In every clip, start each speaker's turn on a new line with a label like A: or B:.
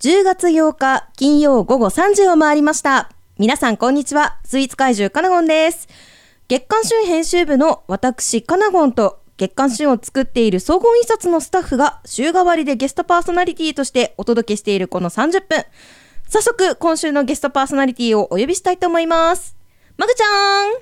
A: 10月8日金曜午後3時を回りました。皆さんこんにちは。スイーツ怪獣カナゴンです。月刊旬編集部の私カナゴンと月刊旬を作っている総合印刷のスタッフが週替わりでゲストパーソナリティとしてお届けしているこの30分。早速今週のゲストパーソナリティをお呼びしたいと思います。まぐちゃん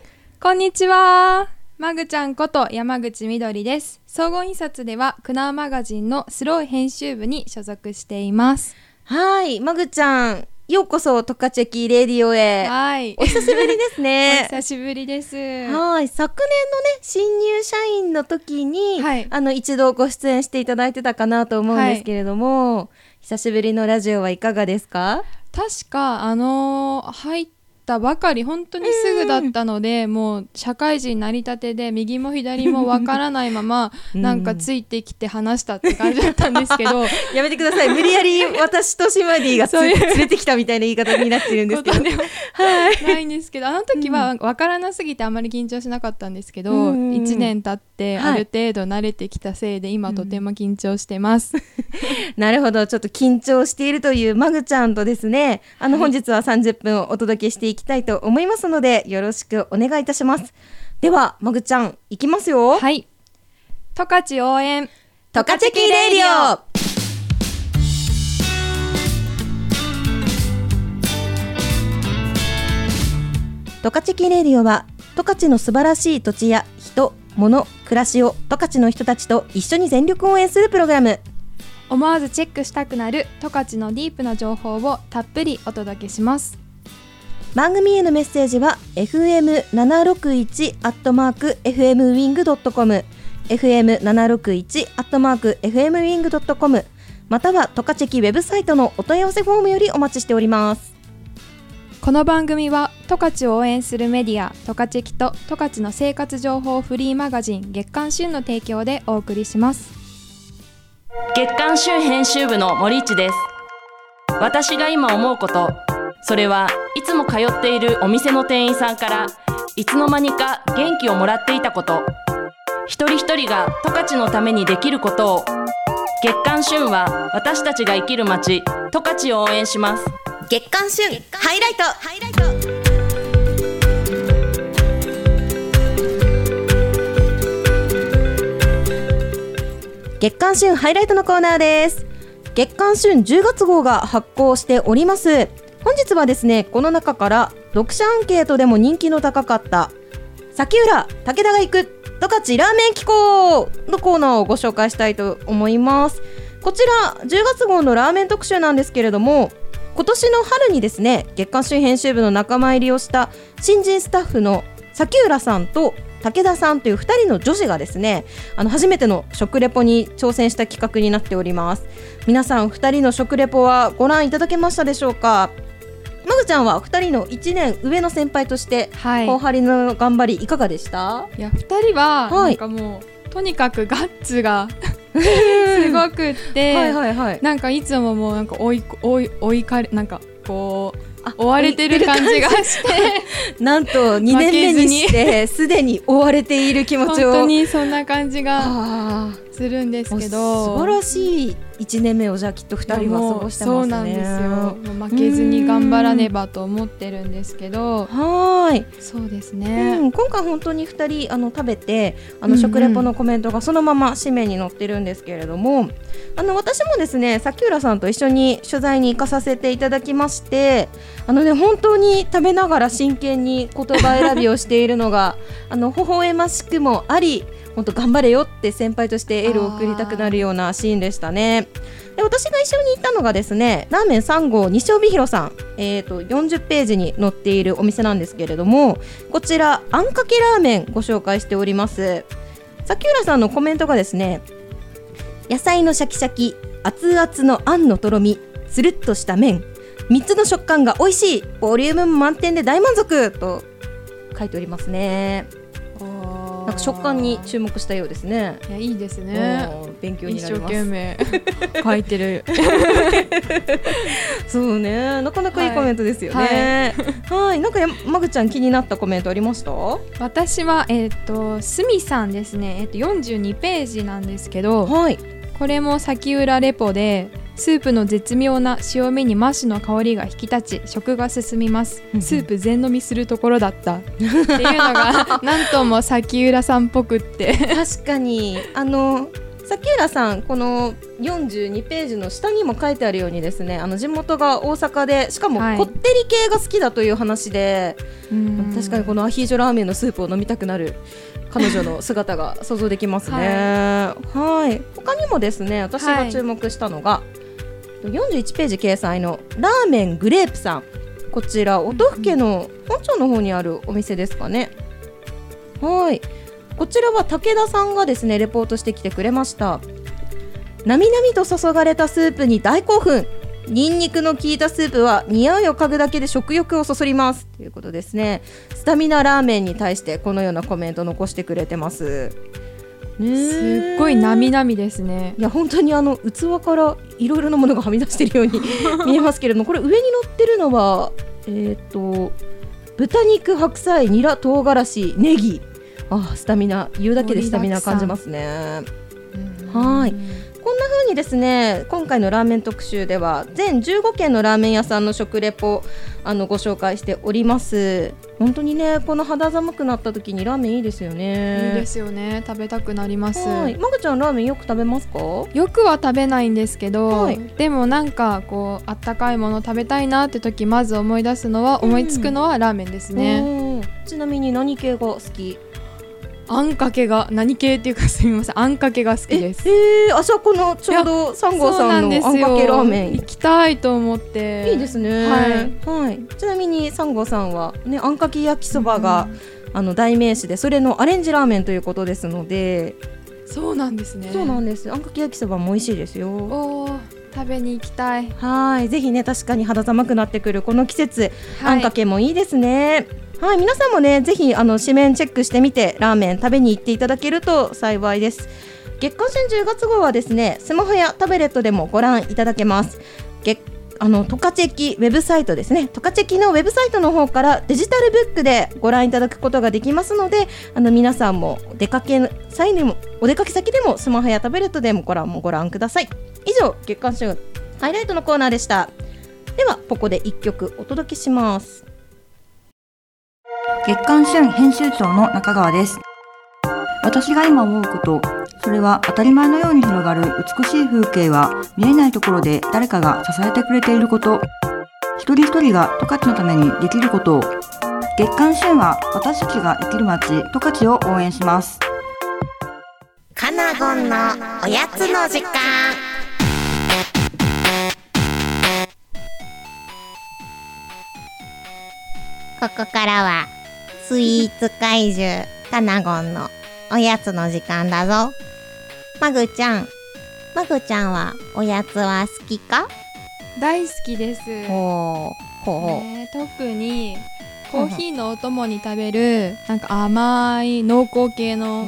B: こんにちは。マグちゃんこと山口みどりです。総合印刷ではクナウマガジンのスロー編集部に所属しています。
A: はい、まぐちゃん。ようこそトカチェキレディオへ。
B: はい。
A: お久しぶりです
B: お
A: ね。
B: 久しぶりです。
A: はい、昨年のね新入社員の時に、
B: はい
A: あの一度ご出演していただいてたかなと思うんですけれども、久しぶりのラジオはいかがですか？
B: 確かあのー入ったばかり本当にすぐだったので、もう社会人なりたてで右も左もわからないまま、
A: うん
B: なんかついてきて話したって感じだったんですけど。
A: やめてください。無理やり私とシマディがつ
B: そういう
A: 連れてきたみたいな言い方になってるんですけど。
B: は
A: はい。
B: ないんですけどあの時は分からなすぎてあまり緊張しなかったんですけど、
A: うんうんうん
B: 1年経って
A: はい
B: ある程度慣れてきたせいで今とても緊張してます、
A: なるほど。ちょっと緊張しているというマグちゃんとですね、あの本日は30分お届けしていきたいと思いますので、よろしくお願いいたします。では、マグちゃん、いきますよ。
B: はい。十勝応援。
A: トカチェキレディオ。トカチェキレディオは十勝の素晴らしい土地や人、物、暮らしを十勝の人たちと一緒に全力応援するプログラム。
B: 思わずチェックしたくなる十勝のディープな情報をたっぷりお届けします
A: 番組へのメッセージは fm761 アットマーク fmwing.com fm761 アットマーク fmwing.com またはトカチェキウェブサイトのお問い合わせフォームよりお待ちしております。
B: この番組は十勝を応援するメディア十勝キと十勝の生活情報フリーマガジン月刊旬の提供でお送りします。
C: 月刊旬編集部の森市です。私が今思うことそれはいつも通っているお店の店員さんからいつの間にか元気をもらっていたこと。一人一人が十勝のためにできることを。月刊旬は私たちが生きる街十勝を応援します。
A: 月刊旬ハイライト。ハイライト月刊旬ハイライトのコーナーです。月刊旬10月号が発行しております。本日はですねこの中から読者アンケートでも人気の高かった崎浦武田が行く十勝ラーメン機構のコーナーをご紹介したいと思います。こちら10月号のラーメン特集なんですけれども今年の春にですね月刊誌編集部の仲間入りをした新人スタッフの崎浦さんと武田さんという2人の女子がですねあの初めての食レポに挑戦した企画になっております。皆さん2人の食レポはご覧いただけましたでしょうか？まぐちゃんは2人の1年上の先輩として
B: はい。
A: 後輩の頑張りいかがでした、
B: いや2人は
A: は
B: ないんかもう、とにかくガッツがすごくって、
A: はいはいはい。
B: なんかいつももうなんか追い追い追いかれなんかこう
A: あ
B: 追われてる感じがして。
A: なんと2年目にしてすでに追われている気持ちを。
B: 本当にそんな感じが
A: あ
B: するんです
A: ー
B: けど。
A: 素晴らしい1年目をじゃあきっと2人は過ごしてますね。
B: そうなんですよ。もう負けずに頑張らねばと思ってるんですけど。
A: はーい、
B: そうです
A: う
B: ね、
A: ん、今回本当に2人あの食べてあ
B: うんうん
A: の食レポのコメントがそのまま紙面に載ってるんですけれども、あの私もですね崎浦さんと一緒に取材に行かさせていただきましてあのね本当に食べながら真剣に言葉選びをしているのがあの微笑ましくもあり本当頑張れよって先輩としてエールを送りたくなるようなシーンでしたね。で私が一緒に行ったのがですねラーメン3号西帯広さん、えー、と40ページに載っているお店なんですけれどもこちらあんかけラーメンご紹介しております。崎浦さんのコメントがですね野菜のシャキシャキ熱々のあんのとろみつるっとした麺3つの食感が美味しいボリューム満点で大満足と書いておりますね。なんか食感に注目したようですね。
B: いやいいですね。
A: 勉強に
B: 一生
A: なります。
B: 懸命。書いてる。
A: そうね。なかなかいいコメントですよね。はい。なんかやまぐちゃん気になったコメントありました？
B: 私はえっ、とすみさんですね。えっ、と42ページなんですけど
A: はい。
B: これも先裏レポでスープの絶妙な塩味にマッシュの香りが引き立ち食が進みます。スープ全飲みするところだった。っていうのが なんとも咲浦さんっぽくって。
A: 確かに。あの崎浦さんこの42ページの下にも書いてあるようにですねあの地元が大阪でしかも
B: はい。
A: こってり系が好きだという話で、確かにこ
B: の
A: のアヒージョラーメンのスープを飲みたくなる彼女の姿が想像できますね。はい。他にもですね私が注目したのが、41ページ掲載のラーメングレープさん。こちら音更家の本町の方にあるお店ですかね。はい。こちらは武田さんがですねレポートしてきてくれました。なみなみと注がれたスープに大興奮。ニンニクの効いたスープは匂いを嗅ぐだけで食欲をそそります。ということですね。スタミナラーメンに対してこのようなコメント残してくれてます。
B: すっごいなみなみですね。
A: いや本当にあの器からいろいろなものがはみ出しているように 見えますけれどもこれ上に乗ってるのはえっ、と豚肉白菜ニラ唐辛子ネギ。あースタミナ言うだけでスタミナ感じますね。はいこんな風にですね今回のラーメン特集では全15軒のラーメン屋さんの食レポあのご紹介しております。本当にねこの肌寒くなった時にラーメンいいですよね。
B: いいですよね。食べたくなります。
A: はい。まぐちゃんラーメンよく食べますか？
B: よくは食べないんですけど、
A: はい。
B: でもなんかこうあったかいもの食べたいなって時まず思い出すのは、
A: うん。
B: 思いつくのはラーメンですね、
A: うん。ちなみに何系が好き？
B: あんかけが何系っていうかすみません。あんかけが好きです。
A: えー、あそこのちょうど三号さんのあんかけラーメン。
B: 行きたいと思って。
A: いいですね。
B: はい、
A: はい、ちなみに三号さんはねあんかけ焼きそばが、あの代名詞でそれのアレンジラーメンということですので、
B: そうなんですね。
A: そうなんです。あんかけ焼きそばも美味しいですよ。
B: おー食べに行きたい、
A: はい。ぜひね確かに肌寒くなってくるこの季節、
B: はい。
A: あんかけもいいですねはい皆さんもねぜひあの紙面チェックしてみてラーメン食べに行っていただけると幸いです。月刊春10月号はですねスマホやタブレットでもご覧いただけます。月あのトカチェキウェブサイトですね。トカチェキのウェブサイトの方からデジタルブックでご覧いただくことができますのであの皆さんもお出かけ際にもお出かけ先でもスマホやタブレットでもご覧もご覧ください。以上月刊春ハイライトのコーナーでした。ではここで一曲お届けします。
D: 月刊春編集長の中川です。私が今思うこと、それは当たり前のように広がる美しい風景は見えないところで誰かが支えてくれていること、一人一人が十勝のためにできることを、月刊春は私たちが生きる街十勝を応援します。
E: カナゴンのおやつの時間ここからはスイーツ怪獣カナゴンのおやつの時間だぞ。マグちゃんマグちゃんはおやつは好きか？
B: 大好きです、
A: ほうほう。
B: ね特にコーヒーのお供に食べるなんか甘い濃厚系の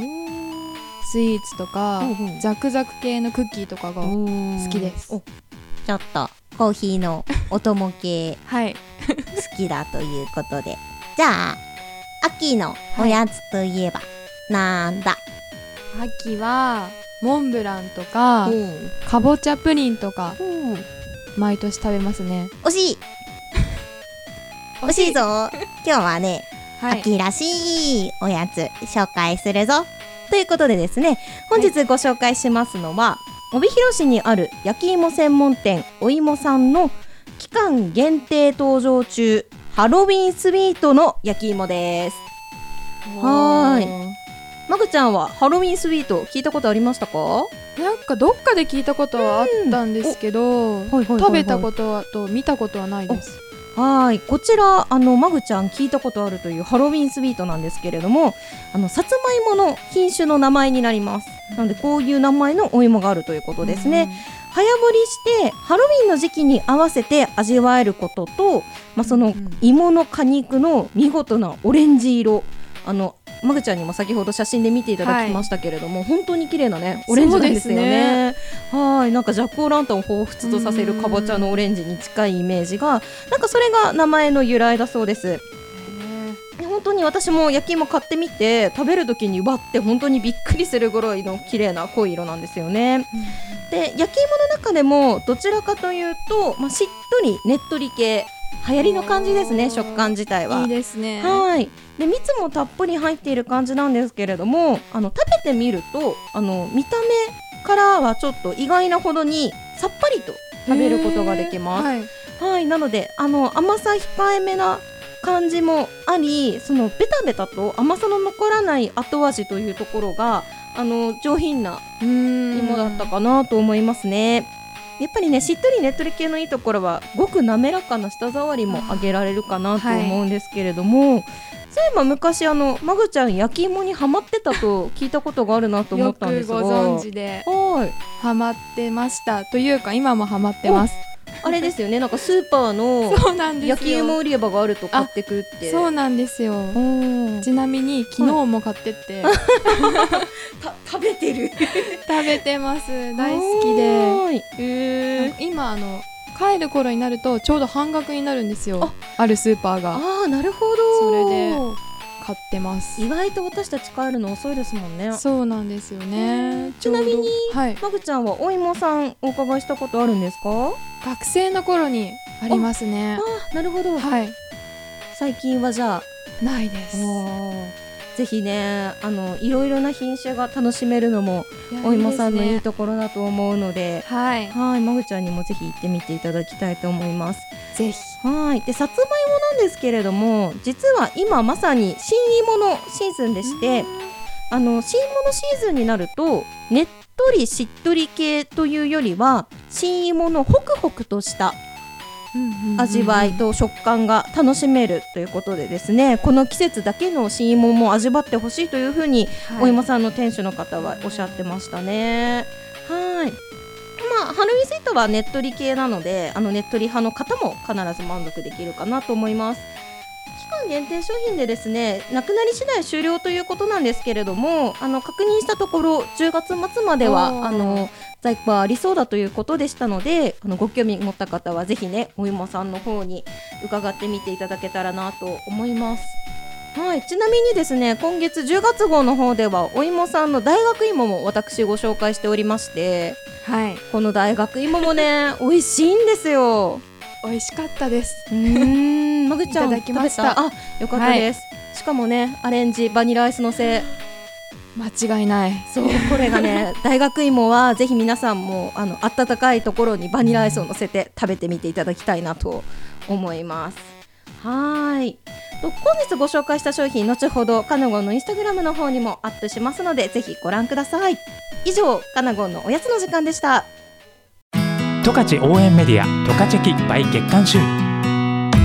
B: スイーツとか、ザクザク系のクッキーとかが好
A: 好
B: きです。
A: お
E: ちょっとコーヒーのお供系
B: はい。
E: 好きだということで。じゃあ秋のおやつといえば、なんだ？
B: 秋はモンブランとか
A: うん。
B: かぼちゃプリンとか
A: うん。
B: 毎年食べますね。
E: 惜しい。惜しい。ぞ。今日はね、
B: はい。
E: 秋らしいおやつ紹介するぞ。ということでですね本日ご紹介しますのは、帯広市にある焼き芋専門店お芋さんの期間限定登場中ハロウィンスイートの焼き芋ですはー。いまぐちゃんはハロウィンスイート聞いたことありましたか？
B: なんかどっかで聞いたことはあったんですけど、食べたことはと見たことはないです。
A: はい。こちらあのまぐちゃん聞いたことあるというハロウィンスイートなんですけれどもあのさつまいもの品種の名前になります。なのでこういう名前のお芋があるということですね、早掘りしてハロウィンの時期に合わせて味わえることと、まあ、その
B: うん。
A: 芋の果肉の見事なオレンジ色あのまぐちゃんにも先ほど写真で見ていただきましたけれども、本当に綺麗なねオレンジなんですよね。はいなんかジャック・オー・ランタンを彷彿とさせるかぼちゃのオレンジに近いイメージがなんかそれが名前の由来だそうです。本当に私も焼き芋買ってみて食べる時にわって本当にびっくりするぐらいの綺麗な濃い色なんですよね。で焼き芋の中でもどちらかというと、まあ、しっとりねっとり系流行りの感じですね食感自体は。
B: いいですね。
A: はい。で蜜もたっぷり入っている感じなんですけれどもあの食べてみるとあの見た目からはちょっと意外なほどにさっぱりと食べることができます。
B: はい。
A: はい、なのであの甘さ控えめな感じもありそのベタベタと甘さの残らない後味というところがあの上品な芋だったかなと思いますね。やっぱりねしっとりねっとり系のいいところはごく滑らかな舌触りも上げられるかなと思うんですけれども、そういえば昔あのまぐちゃん焼き芋にハマってたと聞いたことがあるなと思
B: よ
A: ったんですが。
B: くご存知で。
A: はい。
B: ハマってました。というか今もハマってます
A: あれですよね。なんかスーパーの焼き芋売り場があると買ってくって。
B: そうなんですよ。
A: うん
B: ちなみに昨日も買ってって。
A: た食べてる。
B: 食べてます。大好きで。
A: はい。へー。
B: 今あの帰る頃になるとちょうど半額になるんですよ。あるスーパーが。
A: ああなるほど。
B: それで買ってます。
A: 意外と私たち帰るの遅いですもんね。
B: そうなんですよね。
A: ちなみに
B: はい。
A: まぐちゃんはお芋さんお伺いしたことあるんですか？
B: 学生の頃にありますね。
A: あなるほど。
B: はい。
A: 最近はじゃ
B: ないです。
A: あぜひねあのいろいろな品種が楽しめるのもお芋さんのいいところだと思うので。
B: はい。
A: はい。まぐちゃんにもぜひ行ってみていただきたいと思います。
B: ぜひ
A: はい。でさつまいもなんですけれども実は今まさに新芋のシーズンでしてあの新芋のシーズンになるとねっとりしっとり系というよりは新芋のホクホクとした味わいと食感が楽しめるということでですねこの季節だけの新芋も味わってほしいというふうにお芋さんの店主の方はおっしゃってましたね。はい。まあ、ハルミスイートはねっとり系なのであのねっとり派の方も必ず満足できるかなと思います。期間限定商品でですねなくなり次第終了ということなんですけれどもあの確認したところ10月末まではあの在庫はありそうだということでしたのであのご興味持った方はぜひねお芋さんの方に伺ってみていただけたらなと思いますはい、ちなみにですね今月10月号の方ではお芋さんの大学芋も私ご紹介しておりまして
B: はい。
A: この大学芋もね 美味しいんですよ。
B: 美味しかったです。
A: うーん。まぐちゃん
B: いた
A: あよかったです、しかもねアレンジバニラアイスのせ。
B: 間違いない。
A: そうこれがね 大学芋はぜひ皆さんもあの温かいところにバニラアイスを乗せて食べてみていただきたいなと思いますはい。と本日ご紹介した商品後ほどカナゴンのインスタグラムの方にもアップしますのでぜひご覧ください。以上カナゴンのおやつの時間でした。
F: 十勝応援メディア十勝チェキ by 月刊旬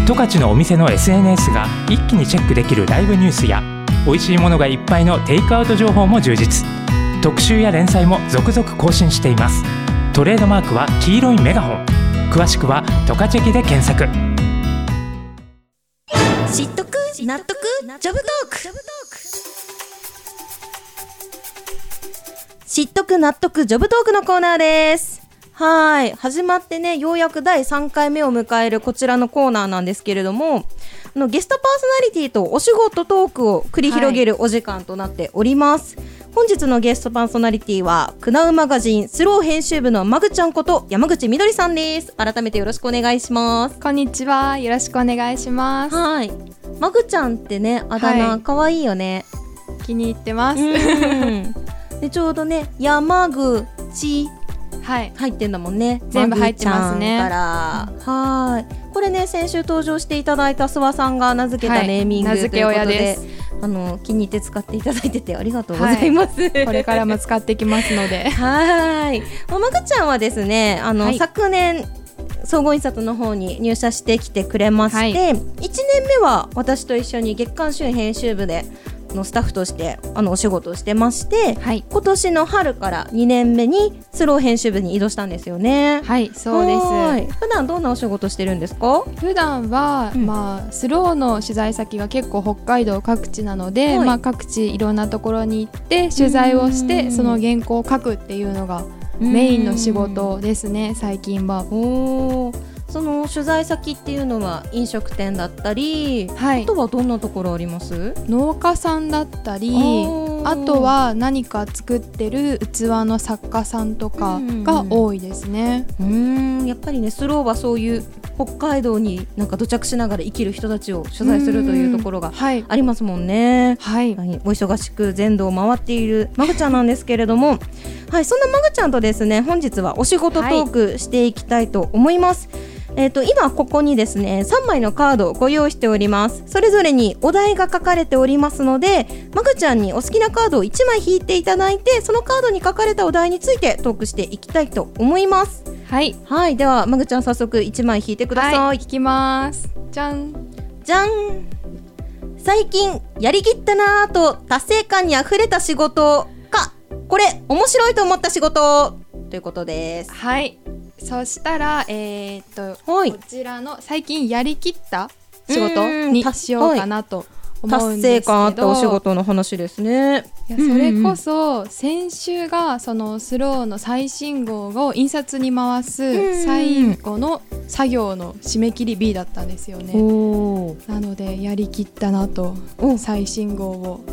F: 十勝のお店の SNS が一気にチェックできるライブニュースや美味しいものがいっぱいのテイクアウト情報も充実。特集や連載も続々更新しています。トレードマークは黄色いメガホン。詳しくは十勝チェキで検索。
A: 知っとく？納得？ジョブトーク。知っとく納得？ジョブトークのコーナーです。はい。始まってねようやく第3回目を迎えるこちらのコーナーなんですけれどもあのゲストパーソナリティとお仕事トークを繰り広げるお時間となっております、本日のゲストパーソナリティはクナウマガジンスロー編集部のまぐちゃんこと山口みどりさんです改めてよろしくお願いします
B: こんにちはよろしくお願いします
A: はい。まぐちゃんってね、あだ名、
B: はい
A: 可愛いよね。
B: 気に入ってます
A: うん。で、ちょうどね、山口
B: はい
A: 入ってんだもんね。
B: 全部入ってますね
A: から。はーい。これね、先週登場していただいた諏訪さんが名付けた
B: はい
A: ネーミングということで、
B: 名付け親です
A: あの気に入って使っていただいててありがとうございます。
B: これからも使ってきますので
A: はい。ままぐちゃんはですね、あの、
B: はい
A: 昨年総合印刷の方に入社してきてくれまして、
B: はい
A: 1年目は私と一緒に月刊春編集部でのスタッフとしてあのお仕事をしてまして、
B: はい。
A: 今年の春から2年目にスロー編集部に移動したんですよね。
B: はいそうです。
A: はい。普段どんなお仕事してるんですか？
B: 普段は、
A: うん。
B: まあスローの取材先が結構北海道各地なので、
A: はい。
B: まあ各地いろんなところに行って取材をし
A: うん。
B: てその原稿を書くっていうのがメインの仕事ですね最近は。
A: おーその取材先っていうのは飲食店だったり、
B: はい。
A: あとはどんなところあります？
B: 農家さんだったりあとは何か作ってる器の作家さんとかが多いですね。
A: うーんやっぱりねスローはそういう北海道になんか土着しながら生きる人たちを取材するというところが
B: はい。
A: ありますもんね。
B: はい。
A: はい、お忙しく全土を回っているまぐちゃんなんですけれども、はい、そんなまぐちゃんとですね本日はお仕事トークしていきたいと思います。えっ、と今ここにですね3枚のカードをご用意しておりますそれぞれにお題が書かれておりますのでまぐちゃんにお好きなカードを1枚引いていただいてそのカードに書かれたお題についてトークしていきたいと思います
B: はい
A: はいではまぐちゃん早速1枚引いてください、
B: はい、聞きます。じゃん。
A: じゃん最近やりきったなぁと達成感にあふれた仕事かこれ面白いと思った仕事ということです
B: はい。そしたら、えー、っと、
A: はい。
B: こちらの最近やりきった仕
A: う
B: 事
A: ん。
B: にしようかなと思うん
A: 達成
B: ですけど。
A: 感あったお仕事の話ですね。
B: いやそれこそ先週がそのスローの最新号を印刷に回
A: ん。
B: す最後の作業の締め切り B だったんですよね。なのでやりきったなと。
A: お。
B: 最新号を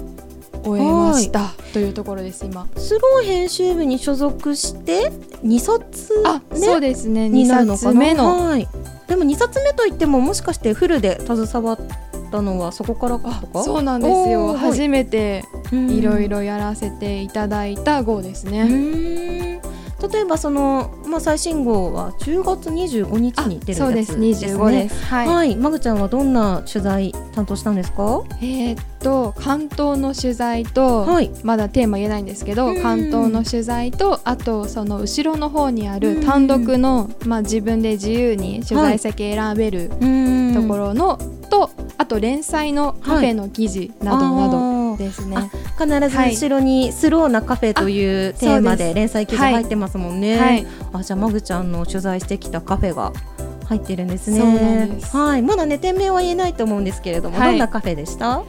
B: 終えました。というところです今。
A: スロー編集部に所属して2冊
B: あ、
A: ね
B: そうですね。
A: に
B: 2
A: なるのかな。
B: 冊目の。
A: はい、でも2冊目といってももしかしてフルで携わったのはそこからかとか？
B: そうなんですよ。初めて
A: うん。
B: いろいろやらせていただいた号です
A: う
B: ね。
A: 例えばその、まあ、最新号は10月25日に出るやつですね。
B: そうです。25です。はい。
A: はい、まぐちゃんはどんな取材担当したんですか？
B: えーっと関東の取材と、
A: はい
B: まだテーマ言えないんですけど、
A: うん
B: 関東の取材とあとその後ろの方にあ
A: うん
B: る単独の、まあ、自分で自由に取材先選べる
A: うん
B: ところの、とあと連載のカフェの記事などなど
A: ど
B: ですね。
A: 必ず後ろにスローなカフェというテーマで連載記事入ってますもんね。
B: はい、
A: あじゃあまぐちゃんの取材してきたカフェが入ってるんですね。はい、まだね店名は言えないと思うんですけれども、
B: はい
A: どんなカフェでした？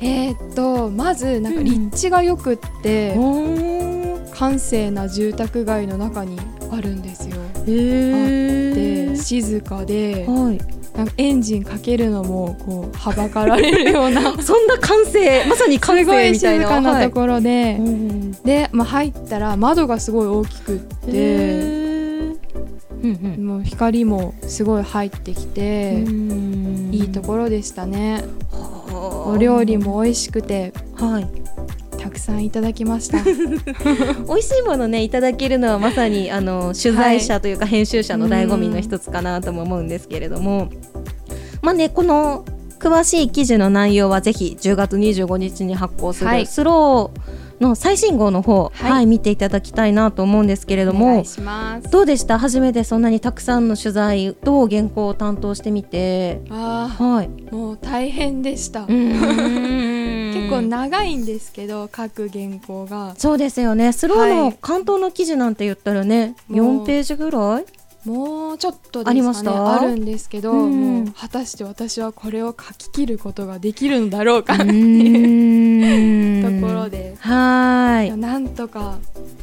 B: えーっとまずなんか立地がよくって、
A: お
B: 閑静な住宅街の中にあるんですよ。
A: へ
B: で静かで
A: はい。
B: なんかエンジンかけるのもこうはばかられるような
A: そんな完成まさに完
B: すごい
A: 成みたいな。
B: 静かな
A: はい
B: ところで、
A: うん
B: で、まあ、入ったら窓がすごい大きくって、
A: うんうん。
B: もう光もすごい入ってきて、いいところでしたね。お
A: お
B: 料理も美味しくて。
A: はい。
B: たくさんいただきました。
A: 美味しいものねいただけるのはまさにあの取材者というか編集者の醍醐味の一つかなとも思うんですけれども、まあねこの詳しい記事の内容はぜひ10月25日に発行する
B: はい。
A: スローの最新号の方、はい。
B: はい
A: 見ていただきたいなと思うんですけれども。どうでした？初めてそんなにたくさんの取材と原稿を担当してみて。
B: あ
A: はい、
B: ーもう大変でした、構長いんですけど書く原稿が。
A: そうですよね。スローの
B: はい。
A: 関東の記事なんて言ったらね、
B: もう。
A: 4ページぐらい？
B: もうちょっとね
A: ありました？
B: あるんですけど、
A: うん。
B: 果たして私はこれを書き切ることができるのだろうか
A: う
B: と
A: ーん。
B: ころで、
A: はーい
B: なんとか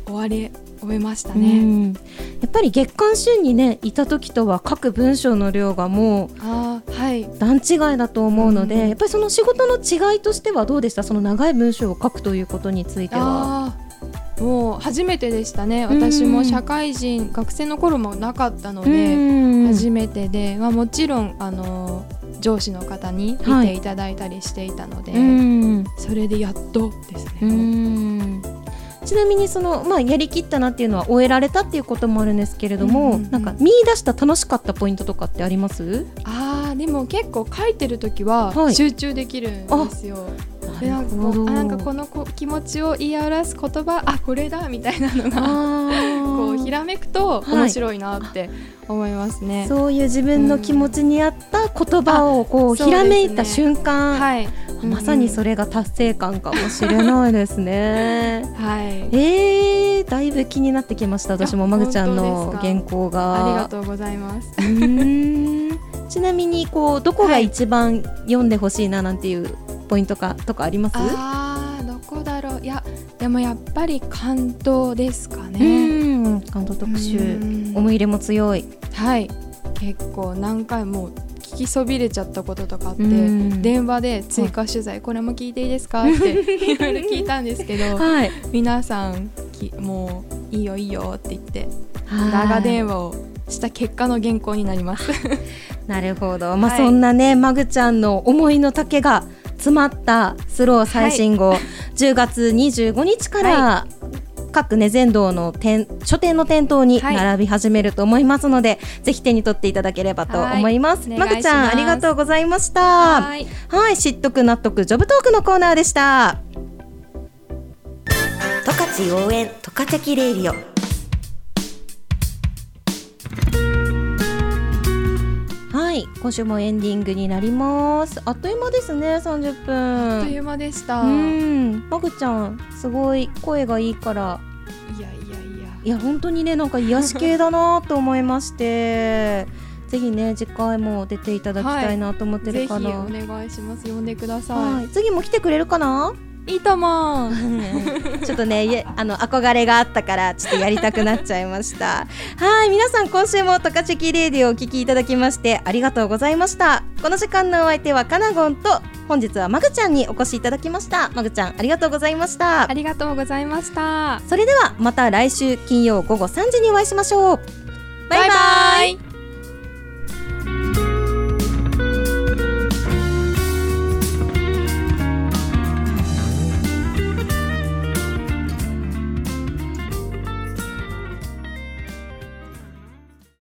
B: 終わり終えました
A: う
B: ね。
A: ん。やっぱり月刊旬にねいた時とは書く文章の量がもう
B: あーはい。
A: 段違いだと思うので、
B: うん。
A: やっぱりその仕事の違いとしてはどうでした？その長い文章を書くということについては。
B: もう初めてでしたね。
A: うん。
B: 私も社会人学生の頃もなかったの
A: う
B: で
A: ん。
B: 初めてで、まあ、もちろんあの上司の方に見ていただいたりしていたので、
A: うん。
B: それでやっとですね。
A: うんちなみにその、まあ、やりきったなっていうのは終えられたっていうこともあるんですけれども、
B: うんうんうん。
A: なんか見出した楽しかったポイントとかってあります？
B: あーでも結構書いてる時は
A: はい。
B: 集中できるんですよ。でなんかこうあなんかこのこ気持ちを言い表す言葉あこれだみたいなのがこうひらめくと
A: はい
B: 面白いなって思いますね。
A: そういう自分の気持ちに合った言葉をこうひらめいた瞬間、
B: はい、
A: まさにそ
B: れ、
A: れが達成感かもしれないですね。
B: はい。
A: えー、だいぶ気になってきました私も
B: あ
A: まぐちゃんの原稿が。
B: ありがとうございます。
A: ちなみにこうどこが一番読んでほしいななんていうポイントかとかあります？
B: あーどこだろう。いやでもやっぱり関東ですか
A: う
B: ね。
A: 関東特集。
B: うん。
A: 思い入れも強い。
B: はい。結構何回も聞きそびれちゃったこととかあって
A: うん。
B: 電話で追加取材、これも聞いていいですか？っていろいろ聞いたんですけど
A: はい。
B: 皆さんきもういいよいいよって言って
A: はい。
B: 長電話をした結果の原稿になります。
A: なるほど、まあ、
B: はい
A: そんなね、マグちゃんの思いの丈が詰まったスロー最新号、10月25日から、各ね全道の店書店の店頭に
B: はい。
A: 並び始めると思いますので、ぜひ手に取っていただければと思います。
B: はい
A: マグちゃんありがとうございました。は
B: はい
A: い、知っとく納得ジョブトークのコーナーでした。
E: 十勝応援十勝キレイディオ
A: はい、今週もエンディングになります。あっという間ですね、30分。
B: あっという間でした。
A: う
B: い
A: ん、マグちゃん、すごい声がいいから、
B: やいやいや。
A: いや、本当にね、なんか癒し系だなと思いまして。ぜひね、次回も出ていただきたいなと思って
B: ぜひお
A: るかな。
B: 願いします。呼んでくださ
A: はい、次も来てくれるかな？
B: い。いいとも。
A: ちょっとね、あの憧れがあったから、ちょっとやりたくなっちゃいました。はい、皆さん、今週もトカチェキレディをお聞きいただきまして、ありがとうございました。この時間のお相手はカナゴンと、本日はマグちゃんにお越しいただきました。マグちゃん、ありがとうございました
B: あ。りがとうございました。
A: それではまた来週金曜午後3時にお会いしましょうバイバイ
B: バイバイ